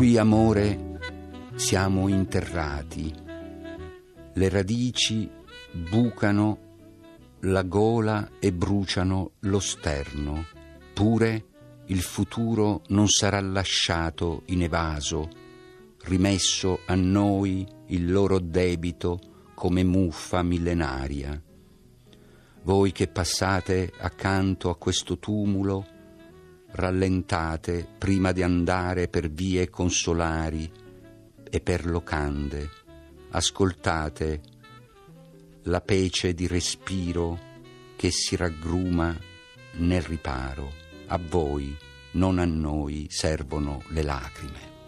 Qui, amore, siamo interrati. Le radici bucano la gola e bruciano lo sterno. Pure il futuro non sarà lasciato inevaso, rimesso a noi il loro debito come muffa millenaria. Voi che passate accanto a questo tumulo, rallentate prima di andare per vie consolari e per locande, ascoltate la pece di respiro che si raggruma nel riparo. A voi, non a noi, servono le lacrime.